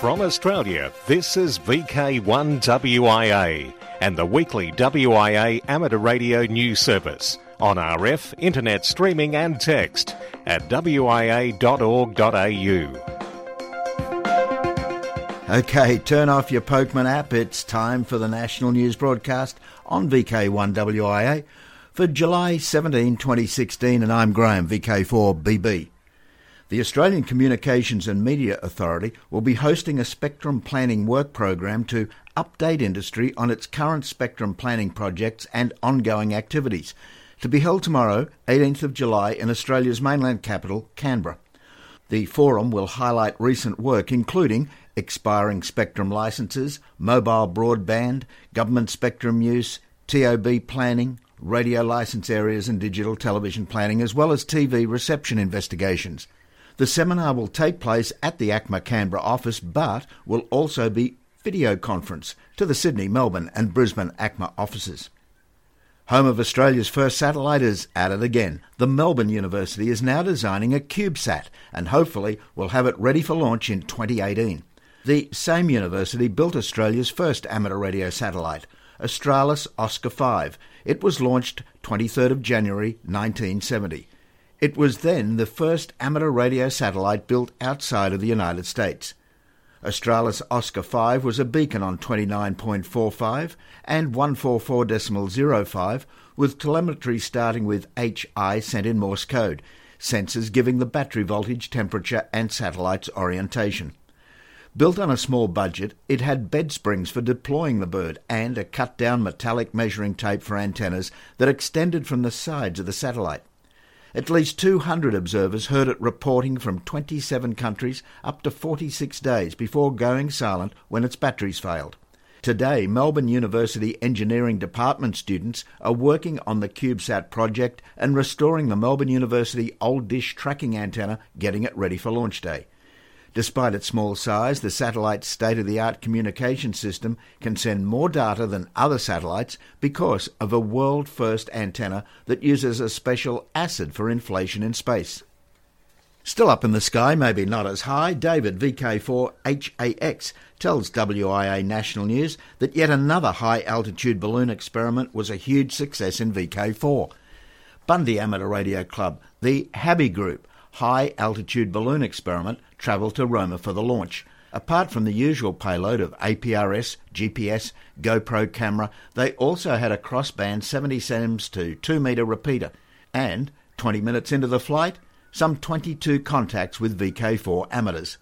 From Australia, this is VK1WIA and the weekly WIA amateur radio news service on RF, internet streaming and text at wia.org.au. Okay, turn off your Pokemon app. It's time for the national news broadcast on VK1WIA for July 17, 2016, and I'm Graham, VK4BB. The Australian Communications and Media Authority will be hosting a spectrum planning work program to update industry on its current spectrum planning projects and ongoing activities, to be held tomorrow, 18th of July, in Australia's mainland capital, Canberra. The forum will highlight recent work including expiring spectrum licences, mobile broadband, government spectrum use, TOB planning, radio licence areas and digital television planning, as well as TV reception investigations. The seminar will take place at the ACMA Canberra office but will also be video conference to the Sydney, Melbourne and Brisbane ACMA offices. Home of Australia's first satellite is at it again. The Melbourne University is now designing a CubeSat and hopefully will have it ready for launch in 2018. The same university built Australia's first amateur radio satellite, Australis Oscar 5. It was launched 23rd of January 1970. It was then the first amateur radio satellite built outside of the United States. Australis Oscar 5 was a beacon on 29.45 and 144.05 with telemetry starting with HI sent in Morse code, sensors giving the battery voltage, temperature and satellite's orientation. Built on a small budget, it had bed springs for deploying the bird and a cut down metallic measuring tape for antennas that extended from the sides of the satellite. At least 200 observers heard it reporting from 27 countries up to 46 days before going silent when its batteries failed. Today, Melbourne University Engineering Department students are working on the CubeSat project and restoring the Melbourne University old dish tracking antenna, getting it ready for launch day. Despite its small size, the satellite's state of the art communication system can send more data than other satellites because of a world first antenna that uses a special acid for inflation in space. Still up in the sky, maybe not as high, David VK4HAX tells WIA National News that yet another high altitude balloon experiment was a huge success in VK4. Bundy Amateur Radio Club, the Habby Group, high altitude balloon experiment travelled to Roma for the launch. Apart from the usual payload of APRS, GPS, GoPro camera, they also had a crossband 70 cms to 2 metre repeater. And, 20 minutes into the flight, some 22 contacts with VK4 amateurs.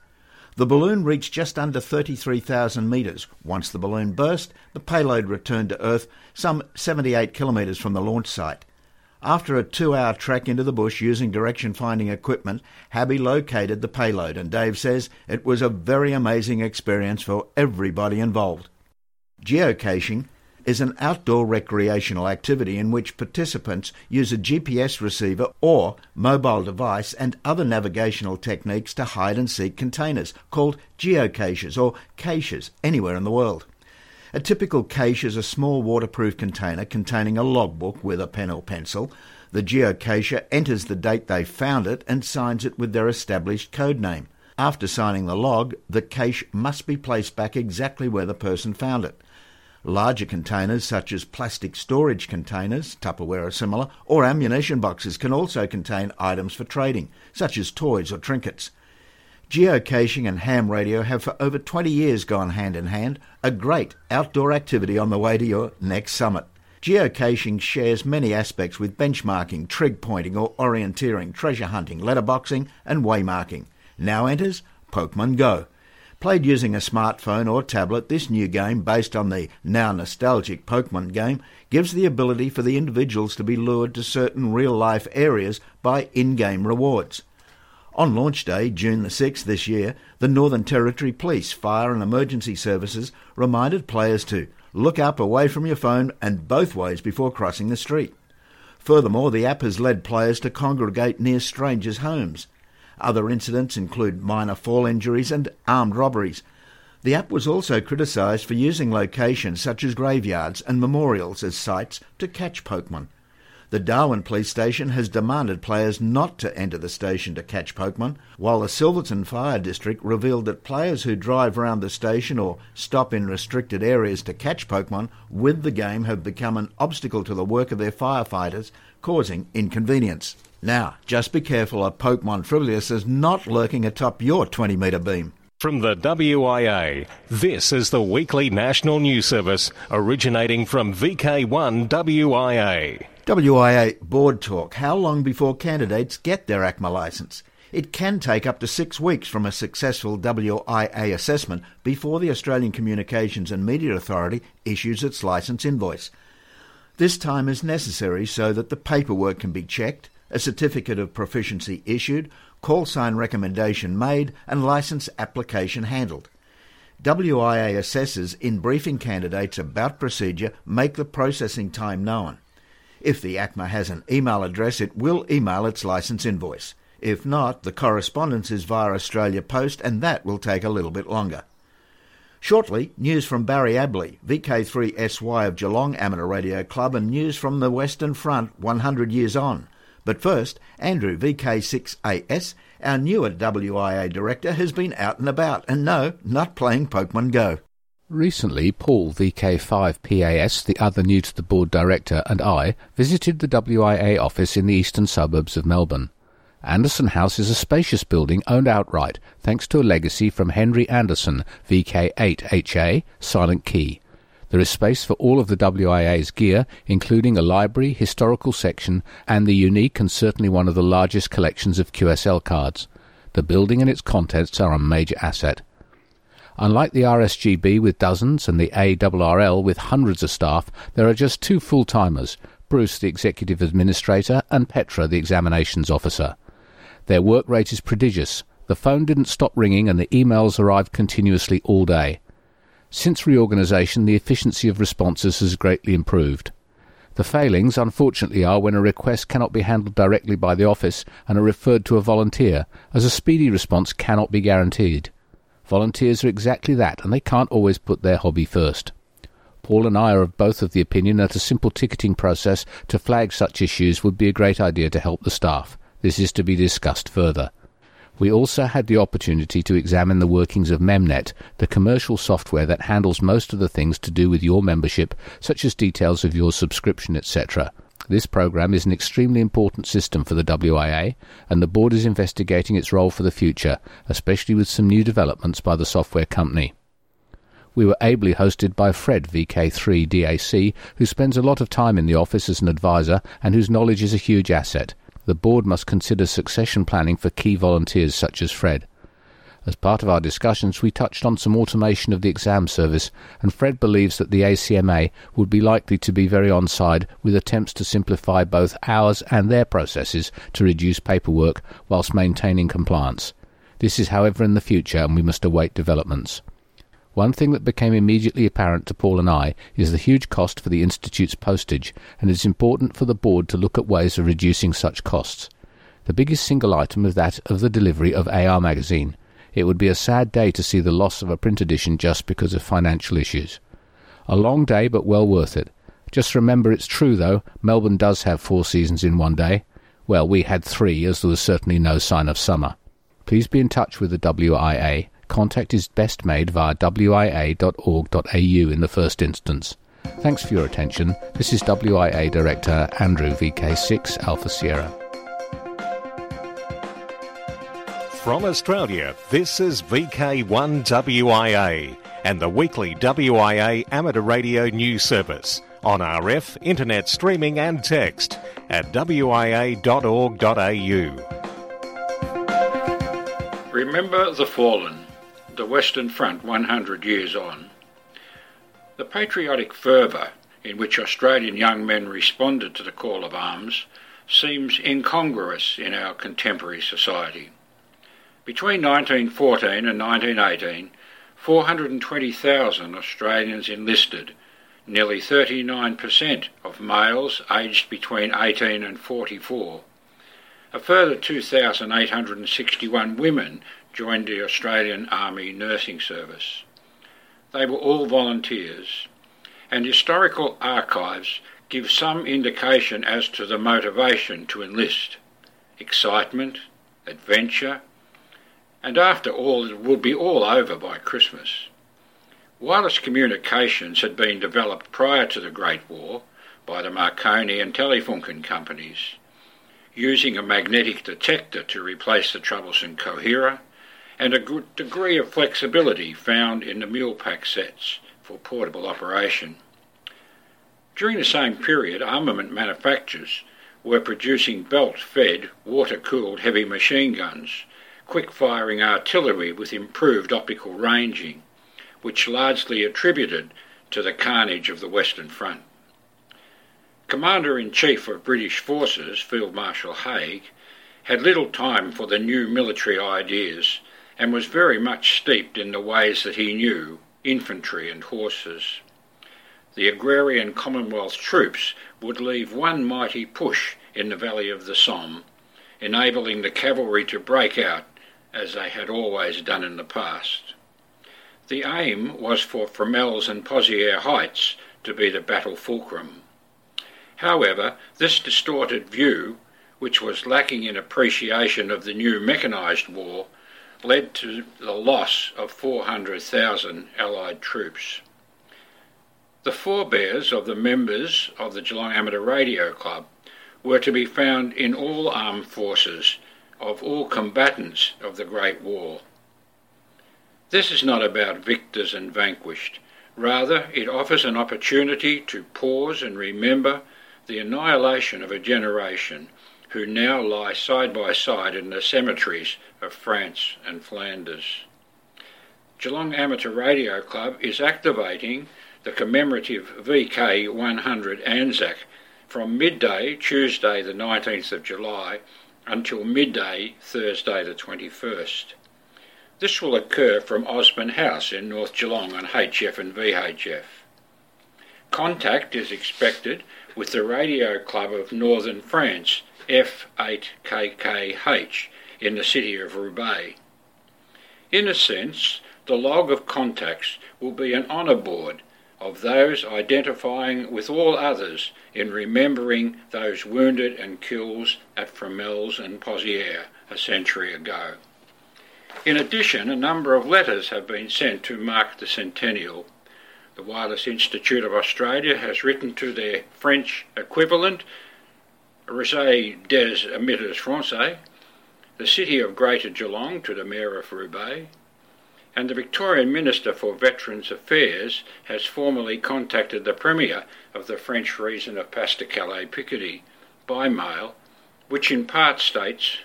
The balloon reached just under 33,000 metres. Once the balloon burst, the payload returned to Earth some 78 kilometres from the launch site. After a two hour trek into the bush using direction finding equipment, Habby located the payload, and Dave says it was a very amazing experience for everybody involved. Geocaching is an outdoor recreational activity in which participants use a GPS receiver or mobile device and other navigational techniques to hide and seek containers called geocaches or caches anywhere in the world. A typical cache is a small waterproof container containing a logbook with a pen or pencil. The geocacher enters the date they found it and signs it with their established code name. After signing the log, the cache must be placed back exactly where the person found it. Larger containers, such as plastic storage containers, Tupperware similar, or ammunition boxes, can also contain items for trading, such as toys or trinkets. Geocaching and ham radio have for over 20 years gone hand in hand, a great outdoor activity on the way to your next summit. Geocaching shares many aspects with benchmarking, trig pointing or orienteering, treasure hunting, letterboxing, and waymarking. Now enters Pokemon Go. Played using a smartphone or tablet, this new game, based on the now nostalgic Pokemon game, gives the ability for the individuals to be lured to certain real life areas by in game rewards. On launch day, June the 6th this year, the Northern Territory Police, Fire and Emergency Services reminded players to look up away from your phone and both ways before crossing the street. Furthermore, the app has led players to congregate near strangers' homes. Other incidents include minor fall injuries and armed robberies. The app was also criticised for using locations such as graveyards and memorials as sites to catch Pokemon. The Darwin Police Station has demanded players not to enter the station to catch Pokemon, while the Silverton Fire District revealed that players who drive around the station or stop in restricted areas to catch Pokemon with the game have become an obstacle to the work of their firefighters, causing inconvenience. Now, just be careful a Pokemon Frivolous is not lurking atop your 20 metre beam. From the WIA, this is the weekly national news service originating from VK1 WIA. WIA Board Talk. How long before candidates get their ACMA licence? It can take up to six weeks from a successful WIA assessment before the Australian Communications and Media Authority issues its licence invoice. This time is necessary so that the paperwork can be checked, a certificate of proficiency issued, call sign recommendation made, and licence application handled. WIA assessors, in briefing candidates about procedure, make the processing time known. If the ACMA has an email address, it will email its licence invoice. If not, the correspondence is via Australia Post, and that will take a little bit longer. Shortly, news from Barry Abley, VK3SY of Geelong Amateur Radio Club, and news from the Western Front 100 years on. But first, Andrew, VK6AS, our newer WIA director, has been out and about, and no, not playing Pokemon Go. Recently, Paul, VK5PAS, the other new to the board director, and I visited the WIA office in the eastern suburbs of Melbourne. Anderson House is a spacious building owned outright thanks to a legacy from Henry Anderson, VK8HA, Silent Key. There is space for all of the WIA's gear, including a library, historical section, and the unique and certainly one of the largest collections of QSL cards. The building and its contents are a major asset. Unlike the RSGB with dozens and the ARRL with hundreds of staff, there are just two full timers Bruce, the executive administrator, and Petra, the examinations officer. Their work rate is prodigious. The phone didn't stop ringing and the emails arrived continuously all day. Since reorganisation, the efficiency of responses has greatly improved. The failings, unfortunately, are when a request cannot be handled directly by the office and are referred to a volunteer, as a speedy response cannot be guaranteed. Volunteers are exactly that, and they can't always put their hobby first. Paul and I are of both of the opinion that a simple ticketing process to flag such issues would be a great idea to help the staff. This is to be discussed further. We also had the opportunity to examine the workings of Memnet, the commercial software that handles most of the things to do with your membership, such as details of your subscription, etc. This program is an extremely important system for the WIA, and the board is investigating its role for the future, especially with some new developments by the software company. We were ably hosted by Fred VK3DAC, who spends a lot of time in the office as an advisor and whose knowledge is a huge asset. The board must consider succession planning for key volunteers such as Fred. As part of our discussions, we touched on some automation of the exam service, and Fred believes that the ACMA would be likely to be very on side with attempts to simplify both ours and their processes to reduce paperwork whilst maintaining compliance. This is, however, in the future, and we must await developments. One thing that became immediately apparent to Paul and I is the huge cost for the Institute's postage, and it is important for the board to look at ways of reducing such costs. The biggest single item is that of the delivery of AR magazine. It would be a sad day to see the loss of a print edition just because of financial issues. A long day, but well worth it. Just remember it's true, though, Melbourne does have four seasons in one day. Well, we had three, as there was certainly no sign of summer. Please be in touch with the WIA. Contact is best made via wia.org.au in the first instance. Thanks for your attention. This is WIA Director Andrew VK6 Alpha Sierra. From Australia, this is VK1WIA and the weekly WIA amateur radio news service on RF, internet streaming and text at wia.org.au. Remember the Fallen, the Western Front 100 years on. The patriotic fervour in which Australian young men responded to the call of arms seems incongruous in our contemporary society. Between 1914 and 1918, 420,000 Australians enlisted, nearly 39% of males aged between 18 and 44. A further 2,861 women joined the Australian Army Nursing Service. They were all volunteers, and historical archives give some indication as to the motivation to enlist excitement, adventure, and after all, it would be all over by Christmas. Wireless communications had been developed prior to the Great War by the Marconi and Telefunken companies, using a magnetic detector to replace the troublesome coherer, and a good degree of flexibility found in the mule pack sets for portable operation. During the same period, armament manufacturers were producing belt-fed, water-cooled heavy machine guns, quick-firing artillery with improved optical ranging, which largely attributed to the carnage of the Western Front. Commander-in-Chief of British Forces, Field Marshal Haig, had little time for the new military ideas and was very much steeped in the ways that he knew, infantry and horses. The agrarian Commonwealth troops would leave one mighty push in the valley of the Somme, enabling the cavalry to break out as they had always done in the past. The aim was for Fromelles and Pozières Heights to be the battle fulcrum. However, this distorted view, which was lacking in appreciation of the new mechanised war, led to the loss of 400,000 Allied troops. The forebears of the members of the Geelong Amateur Radio Club were to be found in all armed forces of all combatants of the Great War. This is not about victors and vanquished. Rather, it offers an opportunity to pause and remember the annihilation of a generation who now lie side by side in the cemeteries of France and Flanders. Geelong Amateur Radio Club is activating the commemorative VK 100 Anzac from midday Tuesday the 19th of July until midday Thursday the 21st. This will occur from Osborne House in North Geelong on HF and VHF. Contact is expected with the Radio Club of Northern France, F8KKH, in the city of Roubaix. In a sense, the log of contacts will be an honour board of those identifying with all others in remembering those wounded and killed at Fromelles and Pozières a century ago. In addition, a number of letters have been sent to mark the centennial. The Wireless Institute of Australia has written to their French equivalent, Réseau des Amateurs Français, the City of Greater Geelong to the Mayor of Roubaix, and the Victorian Minister for Veterans Affairs has formally contacted the Premier of the French region of Pas-de-Calais Picardy by mail, which in part states,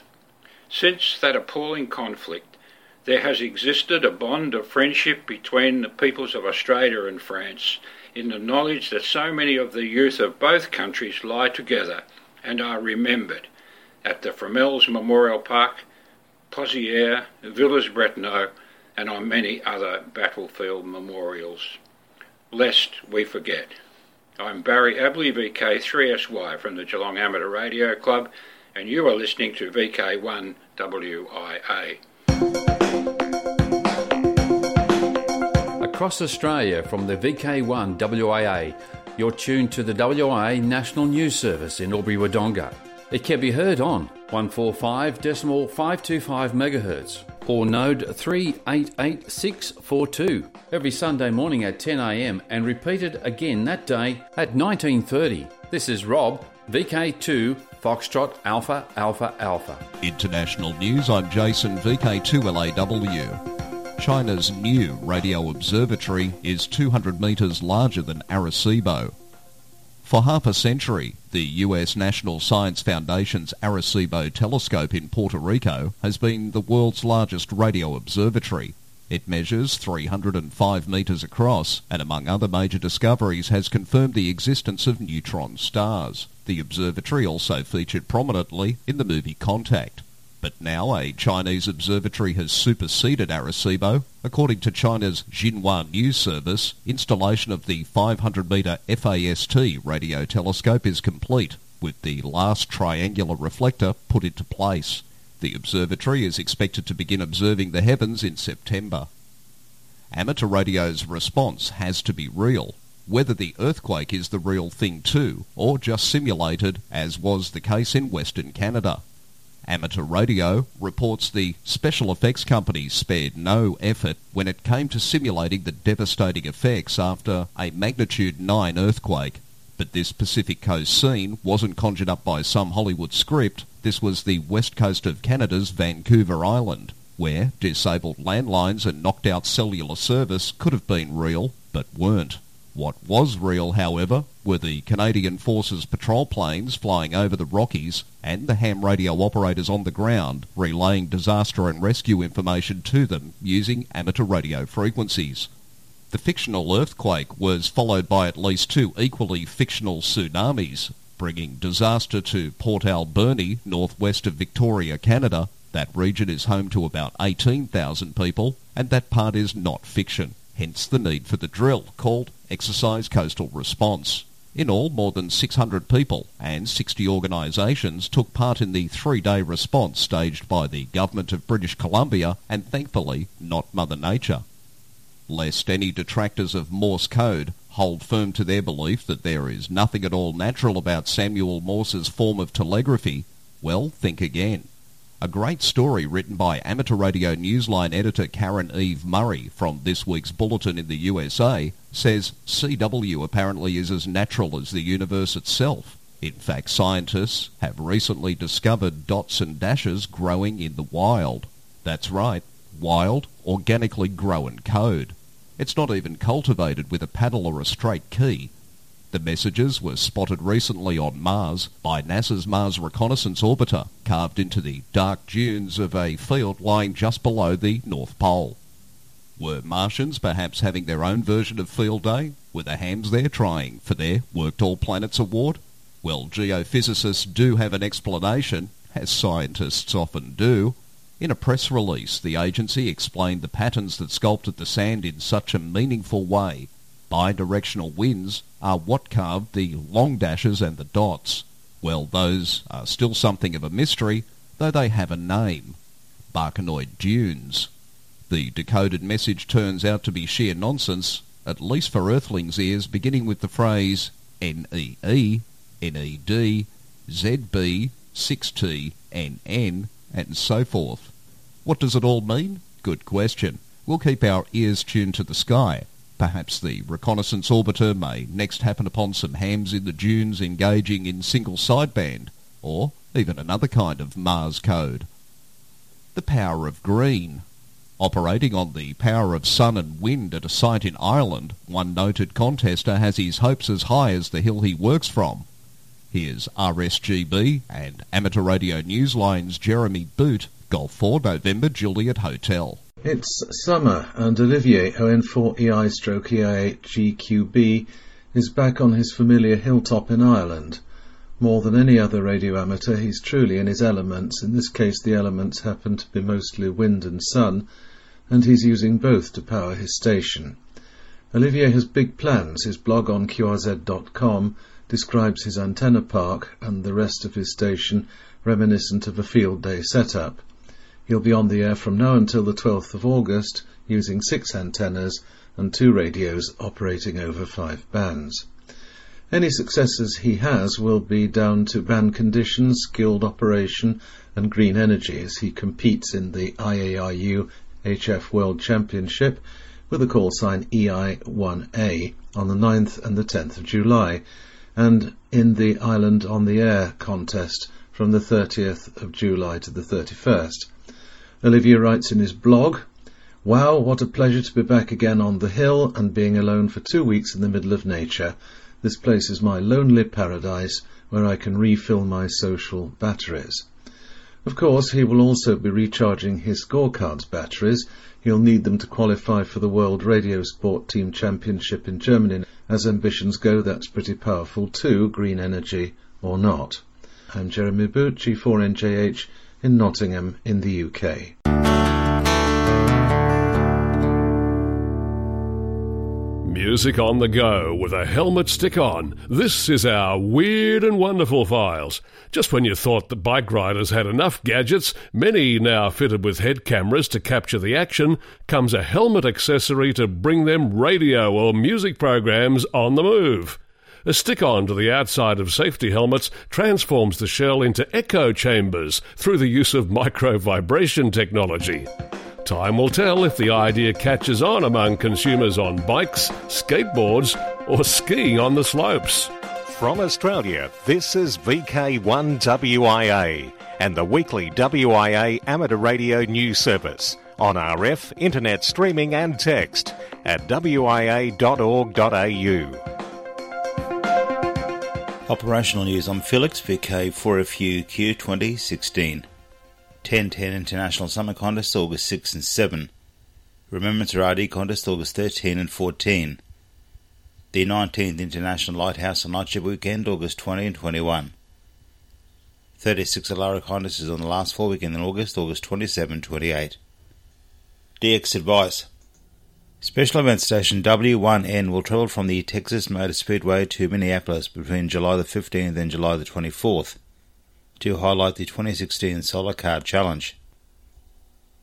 Since that appalling conflict, there has existed a bond of friendship between the peoples of Australia and France in the knowledge that so many of the youth of both countries lie together and are remembered at the Fromelles Memorial Park, Pozières, Villers-Bretonneux, and on many other battlefield memorials. Lest we forget. I'm Barry Abley, VK3SY from the Geelong Amateur Radio Club, and you are listening to VK1WIA. Across Australia from the VK1 WIA, you're tuned to the WIA National News Service in Albury Wodonga. It can be heard on 145.525 MHz or node 388642 every Sunday morning at 10am and repeated again that day at 1930. This is Rob, VK2 Foxtrot Alpha Alpha Alpha. International news, I'm Jason, VK2LAW. China's new radio observatory is 200 metres larger than Arecibo. For half a century, the US National Science Foundation's Arecibo telescope in Puerto Rico has been the world's largest radio observatory. It measures 305 metres across and among other major discoveries has confirmed the existence of neutron stars. The observatory also featured prominently in the movie Contact. But now a Chinese observatory has superseded Arecibo. According to China's Xinhua News Service, installation of the 500-metre FAST radio telescope is complete, with the last triangular reflector put into place. The observatory is expected to begin observing the heavens in September. Amateur radio's response has to be real. whether the earthquake is the real thing too, or just simulated, as was the case in Western Canada. Amateur Radio reports the special effects company spared no effort when it came to simulating the devastating effects after a magnitude 9 earthquake. But this Pacific Coast scene wasn't conjured up by some Hollywood script. This was the west coast of Canada's Vancouver Island, where disabled landlines and knocked out cellular service could have been real, but weren't. What was real, however, were the Canadian Forces patrol planes flying over the Rockies and the ham radio operators on the ground relaying disaster and rescue information to them using amateur radio frequencies. The fictional earthquake was followed by at least two equally fictional tsunamis, bringing disaster to Port Alberni, northwest of Victoria, Canada. That region is home to about 18,000 people, and that part is not fiction hence the need for the drill called Exercise Coastal Response. In all, more than 600 people and 60 organisations took part in the three-day response staged by the Government of British Columbia and thankfully not Mother Nature. Lest any detractors of Morse code hold firm to their belief that there is nothing at all natural about Samuel Morse's form of telegraphy, well, think again. A great story written by amateur radio newsline editor Karen Eve Murray from this week's bulletin in the USA says CW apparently is as natural as the universe itself. In fact, scientists have recently discovered dots and dashes growing in the wild. That's right, wild, organically grown code. It's not even cultivated with a paddle or a straight key. The messages were spotted recently on Mars by NASA's Mars Reconnaissance Orbiter, carved into the dark dunes of a field lying just below the North Pole. Were Martians perhaps having their own version of Field Day? Were the hams there trying for their Worked All Planets award? Well, geophysicists do have an explanation, as scientists often do. In a press release, the agency explained the patterns that sculpted the sand in such a meaningful way bidirectional winds are what carved the long dashes and the dots. Well, those are still something of a mystery, though they have a name. Barchanoid dunes. The decoded message turns out to be sheer nonsense, at least for Earthlings' ears, beginning with the phrase NEE, NED, ZB, 6T, NN, and so forth. What does it all mean? Good question. We'll keep our ears tuned to the sky. Perhaps the reconnaissance orbiter may next happen upon some hams in the dunes engaging in single sideband, or even another kind of Mars code. The power of green. Operating on the power of sun and wind at a site in Ireland, one noted contester has his hopes as high as the hill he works from. Here's RSGB and Amateur Radio Newsline's Jeremy Boot, Golf 4 November Juliet Hotel. It's summer, and Olivier ON4EI stroke EI8GQB is back on his familiar hilltop in Ireland. More than any other radio amateur, he's truly in his elements. In this case, the elements happen to be mostly wind and sun, and he's using both to power his station. Olivier has big plans. His blog on QRZ.com describes his antenna park and the rest of his station reminiscent of a field day setup. He'll be on the air from now until the 12th of August using six antennas and two radios operating over five bands. Any successes he has will be down to band conditions, skilled operation, and green energy as he competes in the IARU HF World Championship with the call sign EI1A on the 9th and the 10th of July, and in the Island on the Air contest from the 30th of July to the 31st. Olivier writes in his blog, Wow, what a pleasure to be back again on the hill and being alone for two weeks in the middle of nature. This place is my lonely paradise where I can refill my social batteries. Of course, he will also be recharging his scorecards batteries. He'll need them to qualify for the World Radio Sport Team Championship in Germany. As ambitions go, that's pretty powerful too, green energy or not. I'm Jeremy Boot, G4NJH in Nottingham in the UK. music on the go with a helmet stick on. This is our weird and wonderful files. Just when you thought the bike riders had enough gadgets, many now fitted with head cameras to capture the action, comes a helmet accessory to bring them radio or music programs on the move. A stick on to the outside of safety helmets transforms the shell into echo chambers through the use of micro vibration technology. Time will tell if the idea catches on among consumers on bikes, skateboards, or skiing on the slopes. From Australia, this is VK1WIA and the weekly WIA amateur radio news service on RF, internet streaming and text at wia.org.au. Operational news. I'm Felix, VK4FU Q2016. 1010 International Summer Contest August 6 and 7. Remembrance RD Contest August 13 and 14. The 19th International Lighthouse and Lightship Weekend August 20 and 21. 36 Alara Contest is on the last four weekend in August, August 27 28. DX Advice Special Event Station W1N will travel from the Texas Motor Speedway to Minneapolis between July the 15th and July the 24th to highlight the 2016 Solar Car Challenge.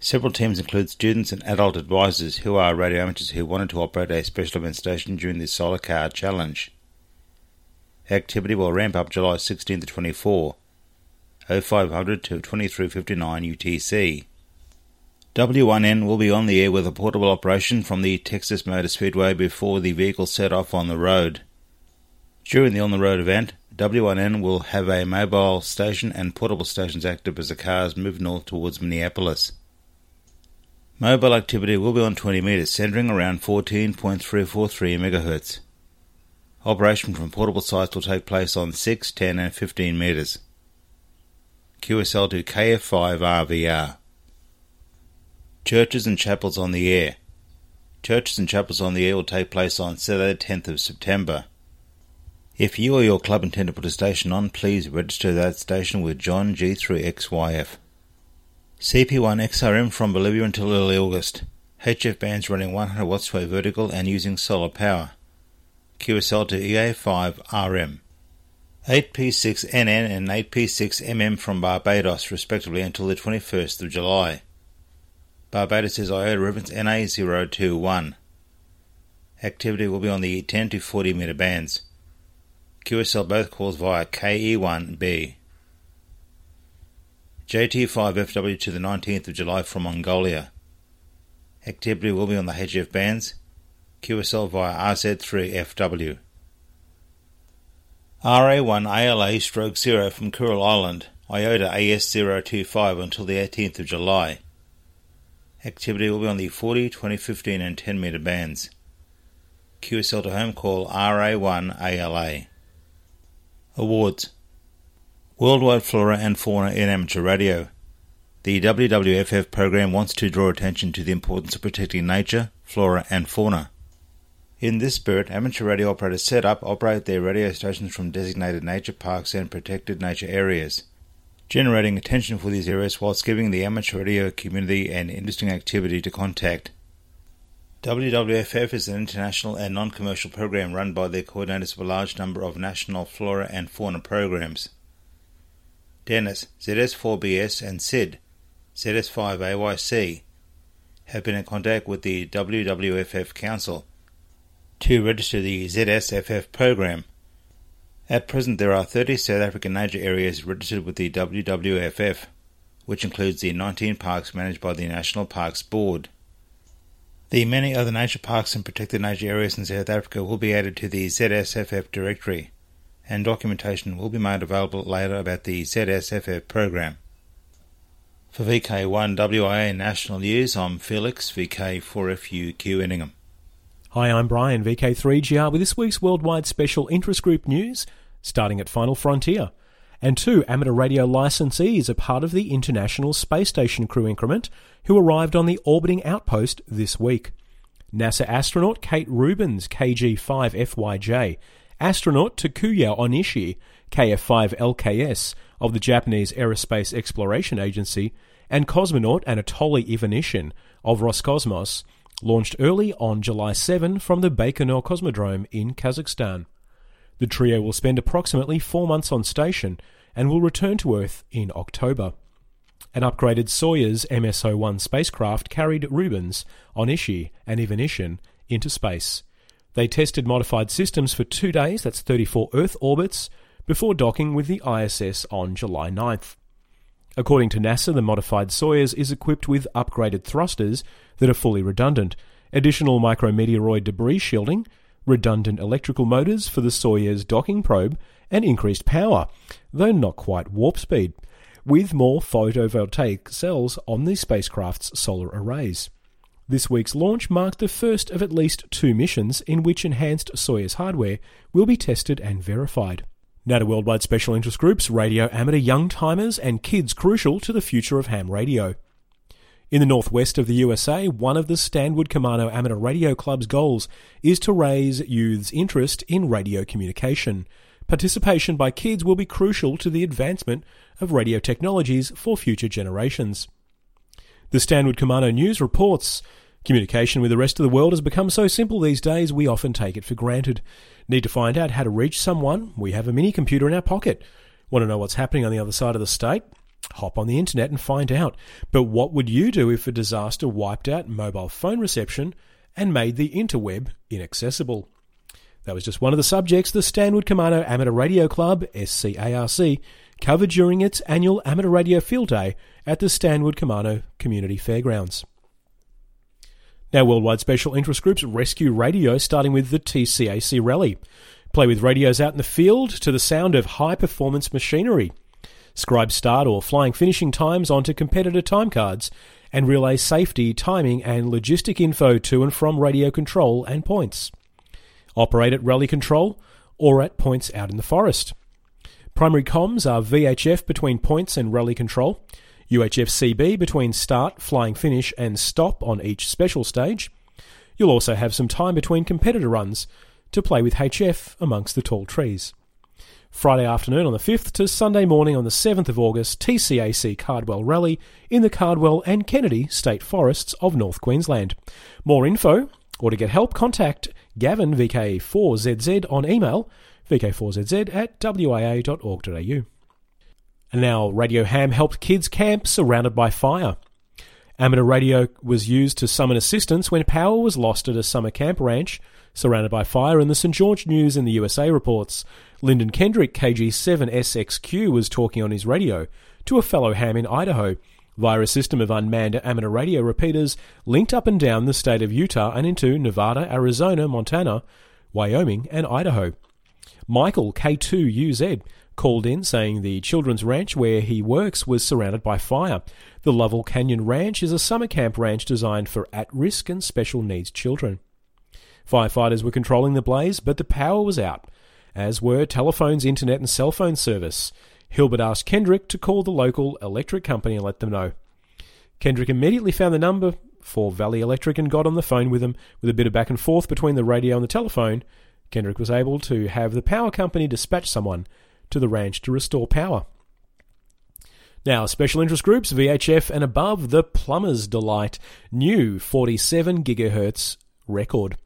Several teams include students and adult advisors who are radio amateurs who wanted to operate a special event station during the Solar Car Challenge. Activity will ramp up July 16 to 24, 0500 to 2359 UTC. W1N will be on the air with a portable operation from the Texas Motor Speedway before the vehicle set off on the road. During the on the road event, W1N will have a mobile station and portable stations active as the cars move north towards Minneapolis. Mobile activity will be on 20 metres, centering around 14.343 MHz. Operation from portable sites will take place on 6, 10 and 15 metres. QSL to KF5RVR. Churches and chapels on the air. Churches and chapels on the air will take place on Saturday 10th of September. If you or your club intend to put a station on, please register that station with John G3XYF. CP1 XRM from Bolivia until early August. HF bands running 100 watts to a vertical and using solar power. QSL to EA5RM. 8P6NN and 8P6MM from Barbados, respectively, until the 21st of July. Barbados is IOTA reference NA021. Activity will be on the 10 to 40 meter bands. QSL both calls via KE1B. JT5FW to the 19th of July from Mongolia. Activity will be on the HF bands. QSL via RZ3FW. RA1ALA stroke 0 from Kuril Island, IOTA AS025 until the 18th of July. Activity will be on the 40, 20, 15 and 10 metre bands. QSL to home call RA1ALA. Awards Worldwide Flora and Fauna in Amateur Radio. The WWFF program wants to draw attention to the importance of protecting nature, flora, and fauna. In this spirit, amateur radio operators set up operate their radio stations from designated nature parks and protected nature areas, generating attention for these areas whilst giving the amateur radio community an interesting activity to contact. WWFF is an international and non-commercial program run by the coordinators of a large number of national flora and fauna programs. Dennis, ZS4BS and SID, ZS5AYC, have been in contact with the WWFF Council to register the ZSFF program. At present, there are 30 South African nature areas registered with the WWFF, which includes the 19 parks managed by the National Parks Board. The many other nature parks and protected nature areas in South Africa will be added to the ZSFF directory, and documentation will be made available later about the ZSFF program. For VK1WIA National News, I'm Felix, VK4FUQ Enningham. Hi, I'm Brian, VK3GR, with this week's worldwide special interest group news, starting at Final Frontier and two amateur radio licensees are part of the International Space Station crew increment who arrived on the orbiting outpost this week. NASA astronaut Kate Rubins, KG5FYJ, astronaut Takuya Onishi, KF5LKS, of the Japanese Aerospace Exploration Agency, and cosmonaut Anatoly Ivanishin of Roscosmos launched early on July 7 from the Baikonur Cosmodrome in Kazakhstan. The trio will spend approximately four months on station and will return to Earth in October. An upgraded Soyuz MSO 1 spacecraft carried Rubins, Onishi, and Ivanishin into space. They tested modified systems for two days, that's 34 Earth orbits, before docking with the ISS on July 9th. According to NASA, the modified Soyuz is equipped with upgraded thrusters that are fully redundant, additional micrometeoroid debris shielding, redundant electrical motors for the Soyuz docking probe, and increased power, though not quite warp speed with more photovoltaic cells on the spacecraft's solar arrays. This week's launch marked the first of at least two missions in which enhanced Soyuz hardware will be tested and verified. Now to worldwide special interest groups, radio amateur young timers, and kids crucial to the future of ham radio. In the northwest of the USA, one of the Stanwood Camano Amateur Radio Club's goals is to raise youth's interest in radio communication. Participation by kids will be crucial to the advancement of radio technologies for future generations. The Stanwood Camano News reports Communication with the rest of the world has become so simple these days we often take it for granted. Need to find out how to reach someone? We have a mini computer in our pocket. Want to know what's happening on the other side of the state? Hop on the internet and find out. But what would you do if a disaster wiped out mobile phone reception and made the interweb inaccessible? That was just one of the subjects the Stanwood Camano Amateur Radio Club, SCARC, covered during its annual Amateur Radio Field Day at the Stanwood Camano Community Fairgrounds. Now, worldwide special interest groups rescue radio, starting with the TCAC Rally. Play with radios out in the field to the sound of high performance machinery. Scribe start or flying finishing times onto competitor time cards and relay safety, timing, and logistic info to and from radio control and points. Operate at rally control or at points out in the forest. Primary comms are VHF between points and rally control, UHF CB between start, flying finish, and stop on each special stage. You'll also have some time between competitor runs to play with HF amongst the tall trees. Friday afternoon on the 5th to Sunday morning on the 7th of August, TCAC Cardwell Rally in the Cardwell and Kennedy State Forests of North Queensland. More info or to get help, contact Gavin VK4ZZ on email vk4zz at wia.org.au. And now, Radio Ham helped kids camp surrounded by fire. Amateur radio was used to summon assistance when power was lost at a summer camp ranch surrounded by fire, and the St. George News in the USA reports Lyndon Kendrick, KG7SXQ, was talking on his radio to a fellow ham in Idaho via a system of unmanned amateur radio repeaters linked up and down the state of Utah and into Nevada, Arizona, Montana, Wyoming, and Idaho. Michael K2UZ called in saying the children's ranch where he works was surrounded by fire. The Lovell Canyon Ranch is a summer camp ranch designed for at risk and special needs children. Firefighters were controlling the blaze, but the power was out, as were telephones, internet, and cell phone service. Hilbert asked Kendrick to call the local electric company and let them know. Kendrick immediately found the number for Valley Electric and got on the phone with them with a bit of back and forth between the radio and the telephone Kendrick was able to have the power company dispatch someone to the ranch to restore power. Now, special interest groups, VHF and above, the Plumber's Delight, new 47 gigahertz record.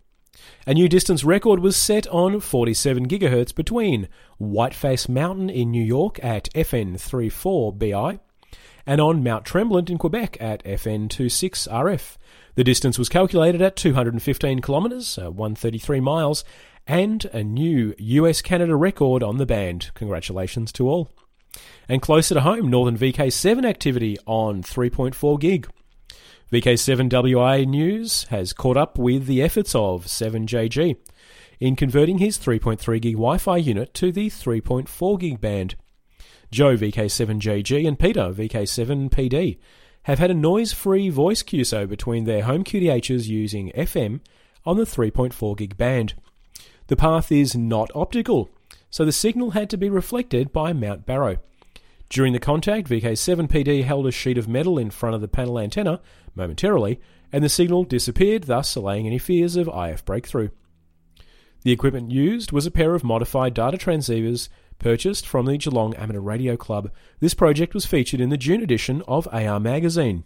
A new distance record was set on 47 GHz between Whiteface Mountain in New York at FN34BI and on Mount Tremblant in Quebec at FN26RF. The distance was calculated at 215 kilometres, uh, 133 miles, and a new US Canada record on the band. Congratulations to all. And closer to home, Northern VK7 activity on 3.4 gig. VK7WIA News has caught up with the efforts of 7JG in converting his 3.3 gig Wi Fi unit to the 3.4 gig band. Joe VK7JG and Peter VK7PD have had a noise free voice QSO between their home QTHs using FM on the 3.4 gig band. The path is not optical, so the signal had to be reflected by Mount Barrow. During the contact, VK7PD held a sheet of metal in front of the panel antenna momentarily, and the signal disappeared, thus allaying any fears of IF breakthrough. The equipment used was a pair of modified data transceivers purchased from the Geelong Amateur Radio Club. This project was featured in the June edition of AR Magazine.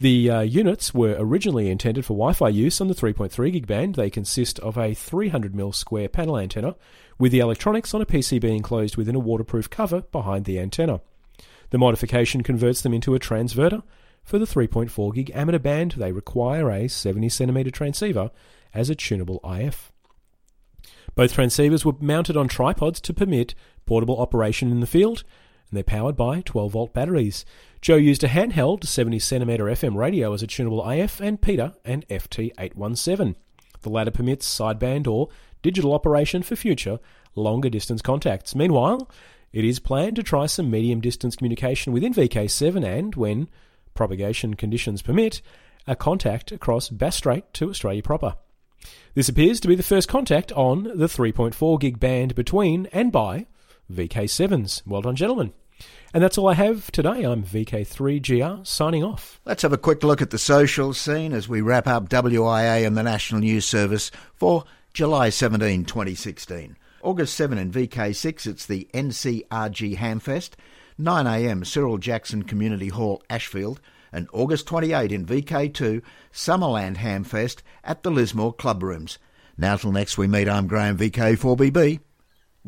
The uh, units were originally intended for Wi Fi use on the 3.3 gig band. They consist of a 300mm square panel antenna with the electronics on a PCB enclosed within a waterproof cover behind the antenna. The modification converts them into a transverter. For the 3.4 gig amateur band, they require a 70cm transceiver as a tunable IF. Both transceivers were mounted on tripods to permit portable operation in the field, and they're powered by 12 volt batteries. Joe used a handheld 70cm FM radio as a tunable IF, and Peter and FT817. The latter permits sideband or digital operation for future longer distance contacts. Meanwhile, it is planned to try some medium distance communication within VK7 and, when propagation conditions permit, a contact across Bass Strait to Australia proper. This appears to be the first contact on the 3.4 gig band between and by VK7s. Well done, gentlemen. And that's all I have today. I'm VK3GR signing off. Let's have a quick look at the social scene as we wrap up WIA and the National News Service for July 17, 2016. August 7 in VK6, it's the NCRG Hamfest. 9am, Cyril Jackson Community Hall, Ashfield. And August 28 in VK2, Summerland Hamfest at the Lismore Club Rooms. Now till next we meet, I'm Graham, VK4BB.